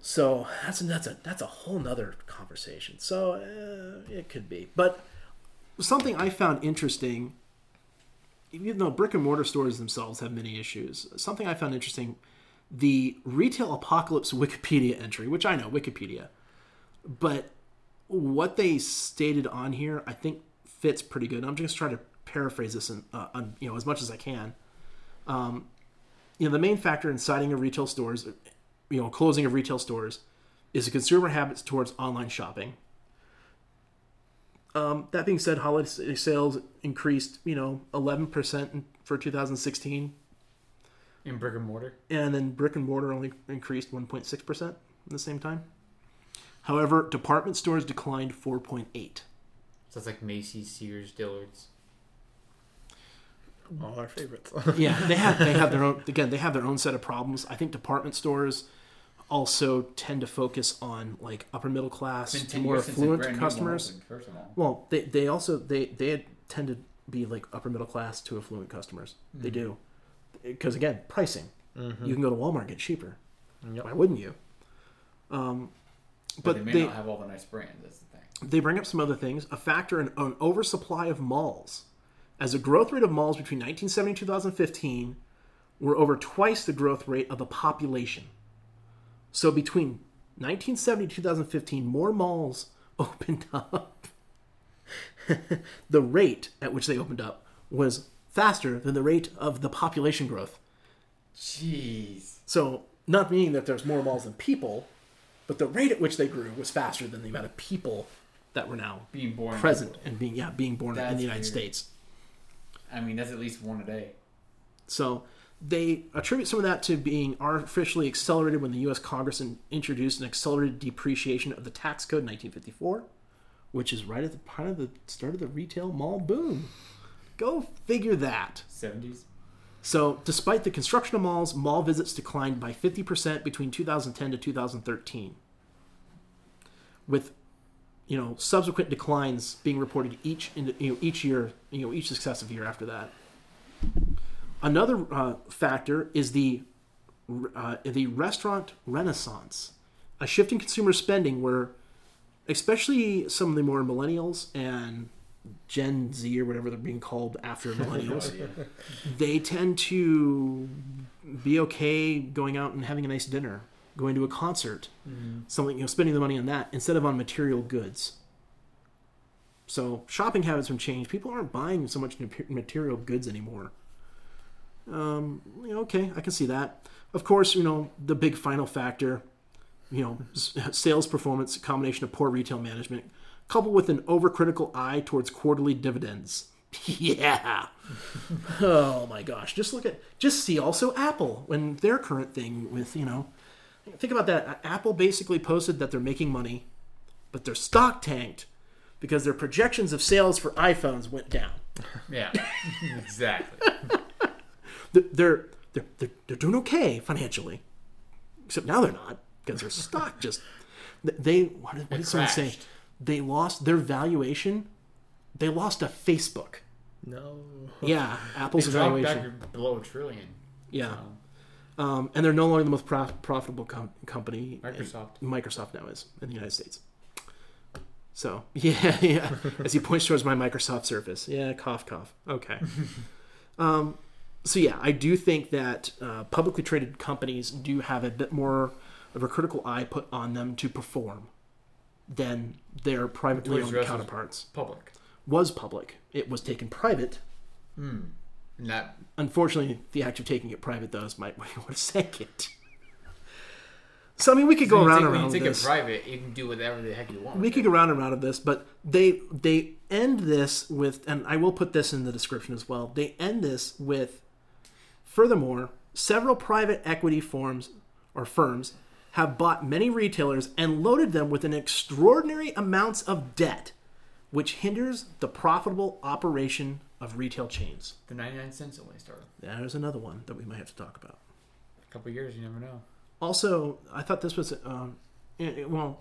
S1: So that's that's a that's a whole nother conversation. So uh, it could be, but something I found interesting. Even though brick and mortar stores themselves have many issues, something I found interesting the retail apocalypse Wikipedia entry, which I know Wikipedia, but what they stated on here, I think fits pretty good. I'm just trying to paraphrase this, in, uh, on, you know, as much as I can. Um, you know, the main factor in citing of retail stores, you know, closing of retail stores, is the consumer habits towards online shopping. Um, that being said, holiday sales increased, you know, 11% for 2016
S2: In brick and mortar.
S1: and then brick and mortar only increased 1.6% at the same time. However, department stores declined 4.8.
S2: So it's like Macy's, Sears, Dillard's.
S3: All our favorites.
S1: Yeah, they have they have their own again, they have their own set of problems. I think department stores also tend to focus on like upper middle class to more
S2: years since a
S1: affluent
S2: brand one
S1: customers.
S2: First of all,
S1: Well, they they also they they tend to be like upper middle class to affluent customers. They
S2: Mm-hmm.
S1: do. Because again, pricing. You can go to Walmart and get cheaper.
S3: Yep.
S1: Why wouldn't you? Um,
S2: but,
S1: but
S2: they may
S1: they,
S2: not have all the nice brands. That's the thing.
S1: they bring up some other things. A factor in an oversupply of malls. As the growth rate of malls between 1970 and 2015 were over twice the growth rate of the population. So between 1970 and 2015, more malls opened up. the rate at which they opened up was faster than the rate of the population growth.
S2: Jeez.
S1: So, not meaning that there's more malls than people, but the rate at which they grew was faster than the amount of people that were now
S2: Being born
S1: present and being yeah being born in the United
S2: weird.
S1: States.
S2: I mean, that's at least one a day.
S1: So they attribute some of that to being artificially accelerated when the U.S. Congress introduced an accelerated depreciation of the tax code in 1954, which is right at the kind of the start of the retail mall boom. Go figure that.
S2: 70s.
S1: So, despite the construction of malls, mall visits declined by 50% between 2010 to 2013. With you know, subsequent declines being reported each in, you know, each year, you know, each successive year after that. Another uh, factor is the uh, the restaurant renaissance, a shift in consumer spending where, especially some of the more millennials and Gen Z or whatever they're being called after millennials, they tend to be okay going out and having a nice dinner, going to a concert, something you know, spending the money on that instead of on material goods. So shopping habits have changed. People aren't buying so much material goods anymore. Um, you know, okay, I can see that. Of course, you know the big final factor, you know, sales performance, a combination of poor retail management, coupled with an overcritical eye towards quarterly dividends. yeah. oh my gosh, just look at, just see also Apple when their current thing with you know, think about that. Apple basically posted that they're making money, but their stock tanked because their projections of sales for iPhones went down.
S2: Yeah, exactly.
S1: They're they're they're, they're, doing okay financially, except now they're not because their stock just they what did, what did someone say? They lost their valuation. They lost a Facebook.
S3: No.
S1: Yeah, Apple's
S2: They
S1: valuation.
S2: back below a trillion.
S1: Yeah, um, and they're no longer the most prof- profitable com- company.
S2: Microsoft.
S1: Microsoft now is in the United States. So yeah, yeah. As he points towards my Microsoft Surface, yeah, cough, cough. Okay. um, so yeah, I do think that uh, publicly traded companies do have a bit more of a critical eye put on them to perform than their privately owned
S2: R Us was-
S1: counterparts.
S2: Public.
S1: Was public. It was taken private.
S2: And that
S1: Unfortunately, the act of taking it private, though, is might want to sank it. So I mean, we could go
S2: when
S1: around and
S2: when
S1: around
S2: you take
S1: this.
S2: it private, you can do whatever the heck you want.
S1: we could go round and round of this, but they they end this with, and I will put this in the description as well. They end this with, furthermore, several private equity firms or firms have bought many retailers and loaded them with an extraordinary amounts of debt, which hinders the profitable operation of retail chains.
S2: the 99 cents only store.
S1: There's another one that we might have to talk about.
S2: A couple years, you never know.
S1: Also, I thought this was um, it- it- well.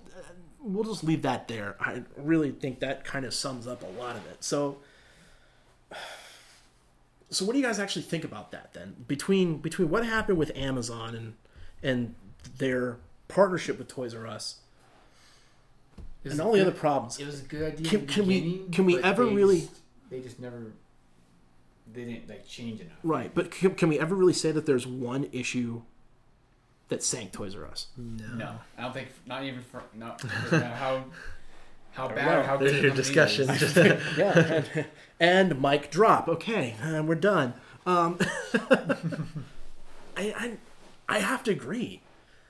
S1: We'll just leave that there. I really think that kind of sums up a lot of it. So, so what do you guys actually think about that then? Between between what happened with Amazon and and their partnership with Toys R Us and all the other problems.
S2: It was a good idea.
S1: Can- can we- can we ever
S2: they
S1: really-
S2: Just, they just never. They didn't like change enough.
S1: Right, but can, can we ever really say that there's one issue that sank Toys R Us?
S2: No, no I don't think. Not even for no how how bad or how
S3: There's
S2: good
S3: your discussion.
S2: is.
S1: yeah. and mic drop. Okay, and we're done. Um, I, I I have to agree.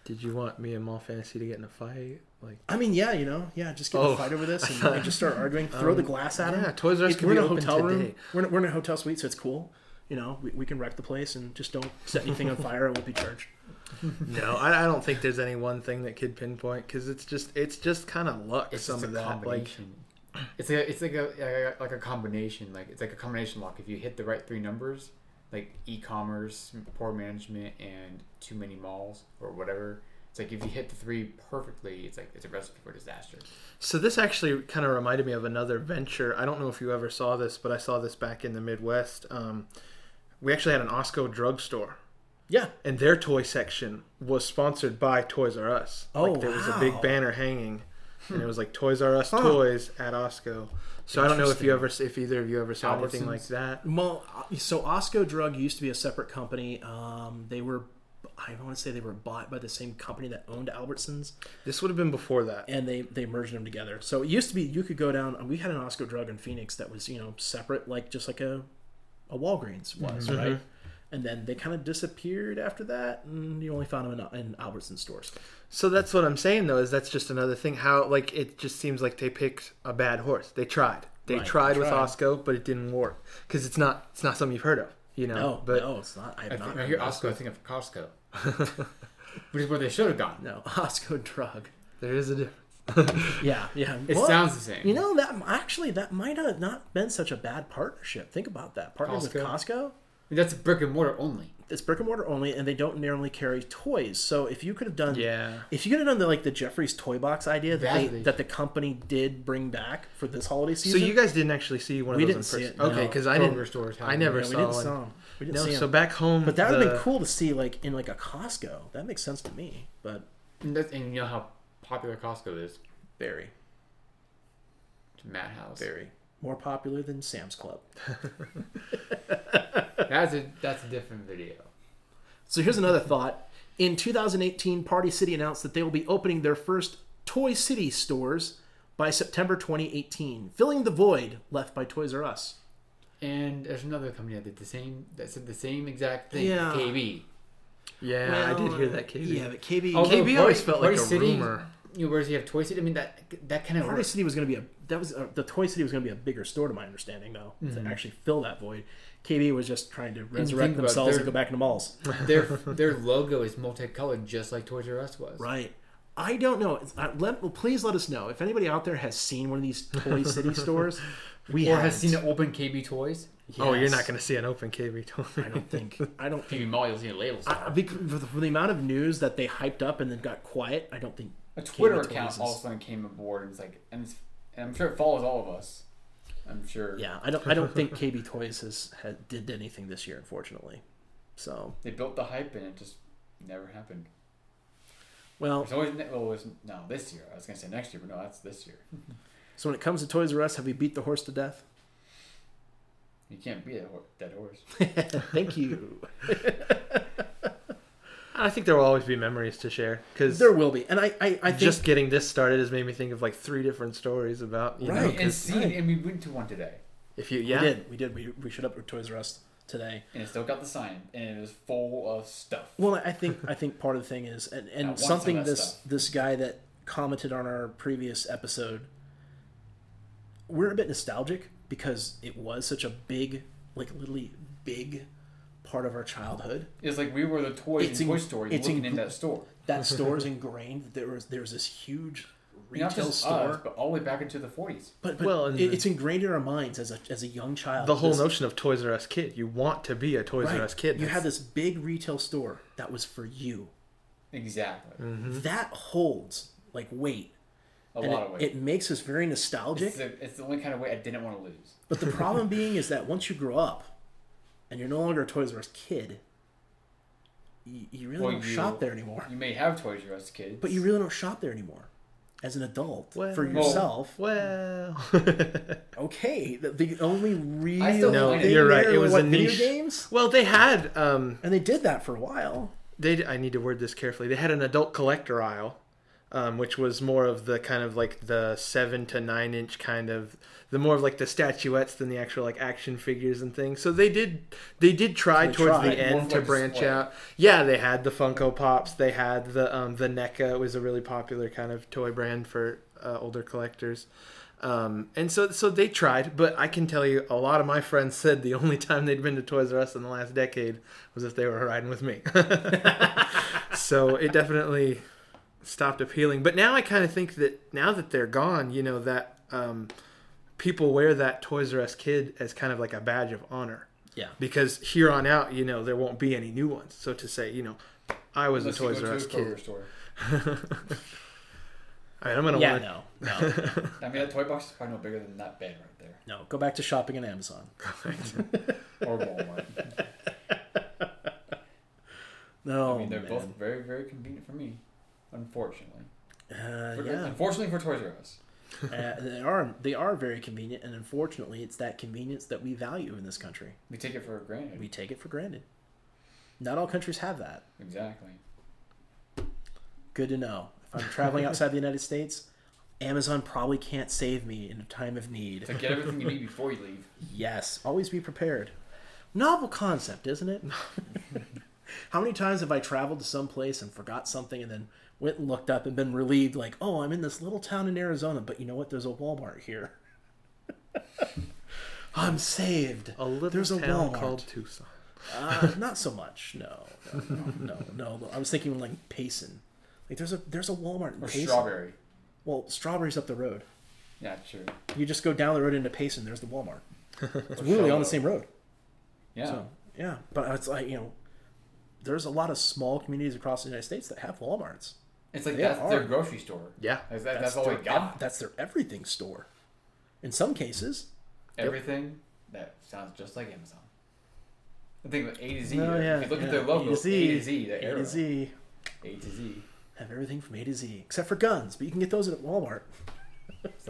S3: Did you want me and Mall Fantasy to get in a fight? Like,
S1: I mean, yeah, you know, yeah, just get in
S3: Oh,
S1: a fight over this and, and just start arguing. Throw the um, glass at him.
S3: yeah, Toys R Us can
S1: we're
S3: be
S1: in a
S3: open
S1: hotel room. We're in, we're in a hotel suite, so it's cool. You know, we, we can wreck the place and just don't set anything on fire. It won't be charged.
S3: no, I, I don't think there's any one thing that could pinpoint because it's just it's just kind of luck.
S2: It's
S3: some
S2: just
S3: of
S2: a
S3: that, like
S2: combination. it's like a, it's like a like a combination. Like it's like a combination lock. If you hit the right three numbers, like e-commerce, poor management, and too many malls or whatever. It's like if you hit the three perfectly, it's like it's a recipe for disaster.
S3: So this actually kind of reminded me of another venture. I don't know if you ever saw this, but I saw this back in the Midwest. Um, we actually had an Osco drugstore,
S1: Yeah.
S3: and their toy section was sponsored by Toys R Us.
S1: Oh,
S3: like, there was a big banner hanging, and it was like Toys R Us
S1: Huh.
S3: toys at Osco. So I don't know if you ever, if either of you ever saw anything like that.
S1: Well, uh, so Osco Drug used to be a separate company. Um, they were, I want to say they were bought by the same company that owned Albertsons.
S3: This would have been before that.
S1: and they they merged them together. So it used to be you could go down. We had an Osco drug in Phoenix that was you know separate, like just like a a Walgreens was,
S3: Mm-hmm.
S1: right? And then they kind of disappeared after that, and you only found them in, in Albertson stores.
S3: So that's what I'm saying though. Is that's just another thing. How like it just seems like they picked a bad horse. They tried. They
S1: Right,
S3: tried
S1: they
S3: with
S1: tried.
S3: Osco, but it didn't work because it's not it's not something you've heard of. You know.
S1: No,
S3: but
S1: no, it's not. I have
S2: I
S1: not.
S2: think, I hear
S1: of
S2: Osco, I think of Costco, which is where they should have gone.
S1: No, Osco drug.
S3: there is a difference.
S1: Yeah, yeah.
S2: It
S1: Well,
S2: sounds the same.
S1: You know that actually that might have not been such a bad partnership. Think about that. Partnering with
S2: Costco?
S1: Costco.
S2: That's brick and mortar only.
S1: It's brick and mortar only, and they don't normally carry toys. So if you could have done,
S3: Yeah.
S1: if you could have done the like the Geoffrey's toy box idea that they, that the company did bring back for this holiday season.
S3: So you guys didn't actually see one of
S1: We
S3: those
S1: didn't see
S3: in
S1: it,
S3: person?
S1: no.
S3: Okay, because I didn't.
S2: stores have
S3: I
S2: them.
S3: never
S1: yeah, we
S3: saw
S1: didn't
S3: one.
S1: saw 'em. We didn't
S3: No,
S1: see
S3: so
S1: 'em.
S3: back home,
S1: But that would have been cool to see like in like a Costco. That makes sense to me. But
S2: And, that's, and you know how popular Costco is.
S1: very,
S2: It's Madhouse.
S1: very more popular than Sam's Club.
S2: That's a that's a different video.
S1: So here's another thought. In 2018, Party City announced that they will be opening their first Toy City stores by September 2018, filling the void left by Toys R Us.
S2: And there's another company that did the same that said the same exact thing.
S1: Yeah.
S2: KB.
S3: Yeah, I did hear that. KB.
S1: Yeah, but KB,
S2: Although
S3: KB always felt like
S2: Party
S3: a
S2: City,
S3: rumor.
S2: You know, whereas you have Toy City, I mean that that kind of
S1: Party City was going to be a that was uh, the Toy City was going to be a bigger store to my understanding though to actually fill that void. KB was just trying to resurrect
S2: Mm-hmm. think about
S1: themselves
S2: their-
S1: and go back into malls.
S2: their their logo is multicolored, just like Toys R Us was.
S1: Right. I don't know. It's- uh, let, well, please let us know if anybody out there has seen one of these Toy City stores. We
S2: Or
S1: haven't.
S2: has seen an open KB Toys.
S3: Oh, you're not going to see an open KB toy.
S1: I don't think. I don't think
S2: KB Mall, you'll see a label.
S1: I, because for, the, for the amount of news that they hyped up and then got quiet, I don't think
S4: a Twitter account all of a sudden came aboard and it's like, and, it's, and I'm sure it follows all of us. I'm sure
S1: Yeah, I don't. I don't think KB Toys has, had did anything this year, unfortunately. So
S4: they built the hype and it just never happened.
S1: well,
S4: There's always well, it was, no this year. I was gonna say next year, but no, that's this year.
S1: so when it comes to Toys R Us, have we beat the horse to death?
S4: You can't beat a hor- dead horse.
S1: Thank you.
S3: I think there will always be memories to share because
S1: there will be, and I, I, I think
S3: just getting this started has made me think of like three different stories about you know
S1: Right.
S4: and
S3: 'cause
S4: seen,
S1: right.
S4: and we went to one today,
S3: if you yeah, we
S1: did, we did, we, we showed up at Toys R Us today.
S4: and it still got the sign, and it was full of stuff.
S1: Well, I think I think part of the thing is, and, and
S4: want some
S1: something this
S4: stuff.
S1: this guy that commented on our previous episode, we're a bit nostalgic because it was such a big, like literally big part of our childhood.
S4: It's like we were the toys
S1: It's
S4: in
S1: in-
S4: Toy Story
S1: it's
S4: looking
S1: in-
S4: in that store.
S1: That store is ingrained. There was there was this huge retail
S4: Not just
S1: store,
S4: us, but all the way back into the 40s.
S1: but, but
S3: Well,
S1: it,
S3: the-
S1: it's ingrained in our minds as a as a young child.
S3: the whole
S1: This-
S3: notion of Toys R Us kid. You want to be a Toys
S1: right,
S3: R Us kid.
S1: You
S3: That's-
S1: had this big retail store that was for you.
S4: Exactly.
S3: Mm.
S1: That holds like weight.
S4: A
S1: and
S4: lot
S1: it,
S4: of weight.
S1: it makes us very nostalgic.
S4: It's the, it's the only kind of weight I didn't want to lose.
S1: But the problem being is that once you grow up and you're no longer a Toys R Us kid, you, you really
S4: Well,
S1: don't
S4: you-
S1: shop there anymore.
S4: You may have Toys R Us kids,
S1: But you really don't shop there anymore. As an adult,
S3: Well-
S1: for yourself,
S3: well,
S1: okay. The, the only real
S4: I still
S3: No,
S4: find
S3: you're right.
S1: there
S3: It was
S1: what,
S3: a
S1: video
S3: niche.
S1: games,
S3: well, they had um,
S1: and they did that for a while.
S3: they I need to word this carefully. They had an adult collector aisle, um, which was more of the kind of like the seven to nine inch kind of the more of like the statuettes than the actual like action figures and things. So they did they did try
S1: They
S3: towards
S1: tried.
S3: the end to
S4: like
S3: branch out. Yeah, they had the Funko Pops. They had the um, the NECA It was a really popular kind of toy brand for uh, older collectors. Um, and so, so they tried, but I can tell you, a lot of my friends said the only time they'd been to Toys R Us in the last decade was if they were riding with me. so it definitely stopped appealing. But now I kind of think that now that they're gone, you know, that um, people wear that Toys R Us kid as kind of like a badge of honor.
S1: Yeah.
S3: Because here on out, you know, there won't be any new ones. So to say, you know, I was
S4: Unless
S3: a Toys R Us
S4: a Kroger
S3: kid.
S4: store.
S3: I mean, I'm gonna
S1: Yeah,
S3: want
S1: no, no,
S4: I mean, that toy box is probably no bigger than that bed right there,
S1: no. Go back to shopping on Amazon.
S4: or Walmart.
S1: No,
S4: I mean, they're
S1: man.
S4: both very, very convenient for me. Unfortunately,
S1: Uh,
S4: For-
S1: yeah,
S4: unfortunately for Toys R Us.
S1: uh, they are. They are very convenient, and unfortunately, it's that convenience that we value in this country.
S4: We take it for granted.
S1: We take it for granted. Not all countries have that.
S4: exactly.
S1: Good to know. If I'm traveling outside the United States, Amazon probably can't save me in a time of need.
S4: To get everything you need before you leave.
S1: Yes, always be prepared. Novel concept, isn't it? How many times have I traveled to some place and forgot something and then went and looked up and been relieved like, "Oh, I'm in this little town in Arizona, but you know what? There's a Walmart here." I'm saved.
S3: a little
S1: There's a
S3: town
S1: Walmart.
S3: called Tucson.
S1: Uh, not so much. No, no, no, no, no. I was thinking like Payson. Like there's a there's a Walmart in
S4: Or
S1: Payson.
S4: strawberry.
S1: Well, strawberries up the road.
S2: Yeah, true.
S1: You just go down the road into Payson. There's the Walmart. It's literally on the same road.
S2: Yeah.
S1: So yeah, but it's like you know, there's a lot of small communities across the United States that have WalMarts.
S2: It's like
S1: They
S2: that's their grocery store.
S3: Yeah.
S2: That's, that, that's, all
S1: their
S2: we got.
S1: that's their everything store. In some cases,
S2: Everything that sounds just like Amazon. The thing with A to Z.
S1: Oh,
S2: if you look
S1: yeah.
S2: at their logo,
S1: A to Z,
S2: A to Z, the
S1: A to Z
S2: A to Z.
S1: have everything from A to Z except for guns, but you can get those at Walmart.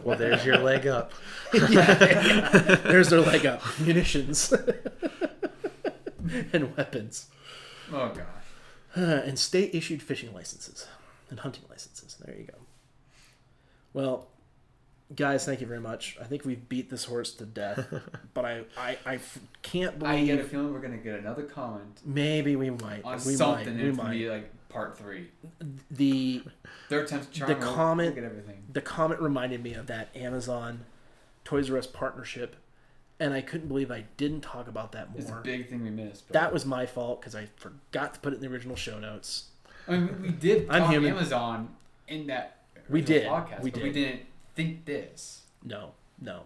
S3: Well, there's your leg up.
S1: There's their leg up: munitions and weapons,
S2: Oh gosh.
S1: Uh, and state-issued fishing licenses and hunting licenses. There you go. Well, guys, thank you very much. I think we've beat this horse to death, but I, I, I f- can't believe.
S2: I
S1: believe
S2: get a feeling we're gonna get another comment
S1: maybe we might.
S2: on
S1: we
S2: something,
S1: might. We
S2: it's gonna
S1: might.
S2: be like part three.
S1: The
S2: Third time's a charm.
S1: The comment-
S2: We'll get everything.
S1: the comment reminded me of that Amazon Toys R Us partnership, and I couldn't believe I didn't talk about that more.
S2: It's a big thing we missed. But
S1: That was my fault because I forgot to put it in the original show notes.
S2: I mean, we did
S1: I'm
S2: talk
S1: human.
S2: Amazon in that
S1: We did.
S2: podcast,
S1: We
S2: but we
S1: did.
S2: didn't think this.
S1: No, no,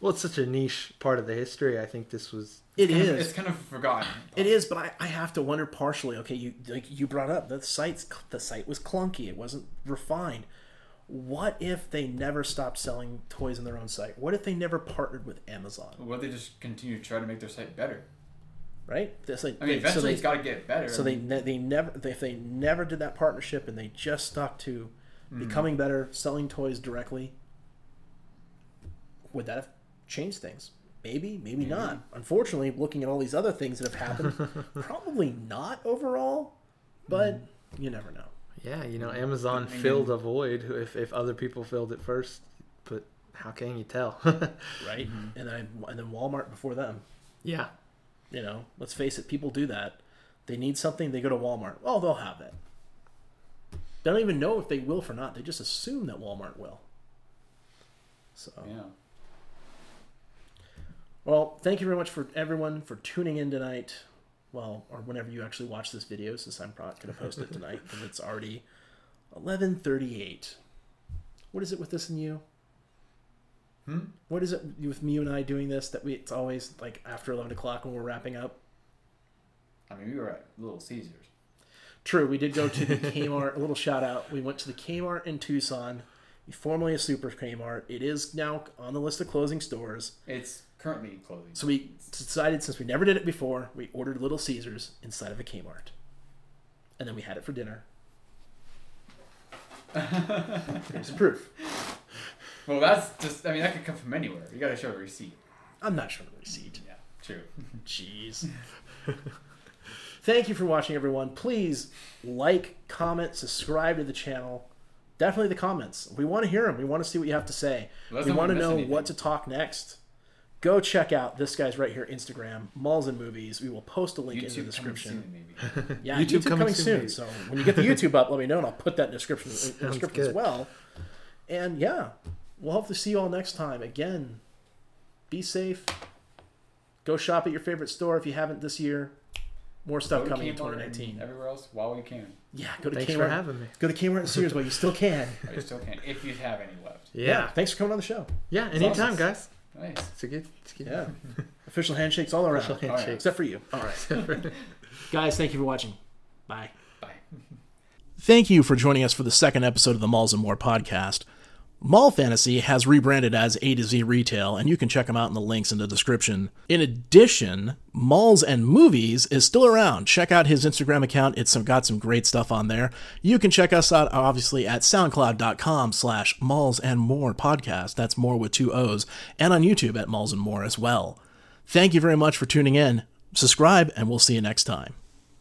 S3: Well, it's such a niche part of the history. I think this was.
S1: it
S2: Kind of- It's kind of forgotten.
S1: It is, but I, I have to wonder partially. Okay, you like you brought up the site's the site was clunky. It wasn't refined. What if they never stopped selling toys on their own site? What if they never partnered with Amazon?
S2: What if they just continue to try to make their site better?
S1: Right? That's like
S2: I mean,
S1: they- so
S2: eventually
S1: they-
S2: it's got to get better.
S1: So
S2: I
S1: they
S2: mean,
S1: ne- they never if they never did that partnership and they just stuck to
S2: Hmm.
S1: becoming better, selling toys directly. Would that have changed things? Maybe, maybe not. Unfortunately, looking at all these other things that have happened, probably not overall. But
S2: Hmm.
S1: you never know.
S3: Yeah, you know, Amazon
S2: I mean-
S3: filled a void if, if other people filled it first. But how can you tell?
S1: right? And then and then Walmart before them.
S3: yeah.
S1: You know, let's face it, people do that. They need something, they go to Walmart. Oh, they'll have it. They don't even know if they will or not. They just assume that Walmart will. So,
S2: yeah.
S1: well, thank you very much for everyone for tuning in tonight. Well, or whenever you actually watch this video, since I'm probably going to post it tonight, because it's already 11:38. What is it with this and you?
S2: Hmm?
S1: What is it with me and I doing this that we? It's always like after 11 o'clock when we're wrapping up.
S2: I mean, we were at Little Caesars.
S1: True, we did go to the Kmart. A little shout out. We went to the Kmart in Tucson, formerly a Super Kmart. It is now on the list of closing stores.
S2: It's currently closing.
S1: So we decided, since we never did it before, we ordered Little Caesars inside of a Kmart, and then we had it for dinner. Here's proof.
S2: Well, that's just. I mean, that could come from anywhere. You got to show a receipt.
S1: I'm not showing the receipt.
S2: Yeah. True.
S1: Jeez. Thank you for watching, everyone. Please like, comment, subscribe to the channel. Definitely the comments. We want to hear them. We want to see what you have to say.
S2: Let us
S1: we want to know
S2: anything.
S1: what to talk next. Go check out this guy's right here, Instagram, Malls and Movies. We will post a link in the
S2: YouTube coming
S1: description.
S2: soon, maybe.
S1: Yeah, YouTube, coming, soon.
S3: maybe.
S1: So when you get the YouTube up, let me know, and I'll put that in the description, in the
S3: Sounds
S1: description as
S3: good.
S1: well. And yeah, we'll hope to see you all next time. Again, be safe. Go shop at your favorite store if you haven't this year. More stuff coming in
S2: Kmart and
S1: 2019.
S2: Everywhere else while we can.
S1: Yeah, go to
S3: Thanks
S1: Kmart.
S3: for having me.
S1: Go to Kmart and Sears while you still can.
S2: I still can, if you have any left.
S3: Yeah.
S1: Thanks for coming on the show.
S3: Yeah, anytime,
S2: awesome.
S3: guys.
S2: Nice.
S3: It's a good, it's a good
S1: Yeah. Official handshakes all around.
S3: Official
S2: yeah.
S3: handshake.
S1: Except for you. All right. Guys, thank you for watching. Bye.
S2: Bye.
S1: Thank you for joining us for the second episode of the Malls and More podcast. Mall Fantasy has rebranded as A to Z Retail, and you can check them out in the links in the description. In addition, Malls and Movies is still around. Check out his Instagram account. It's got some great stuff on there. You can check us out, obviously, at soundcloud.com slash malls and more podcast. That's more with two O's. And on YouTube at Malls and More as well. Thank you very much for tuning in. Subscribe, and we'll see you next time.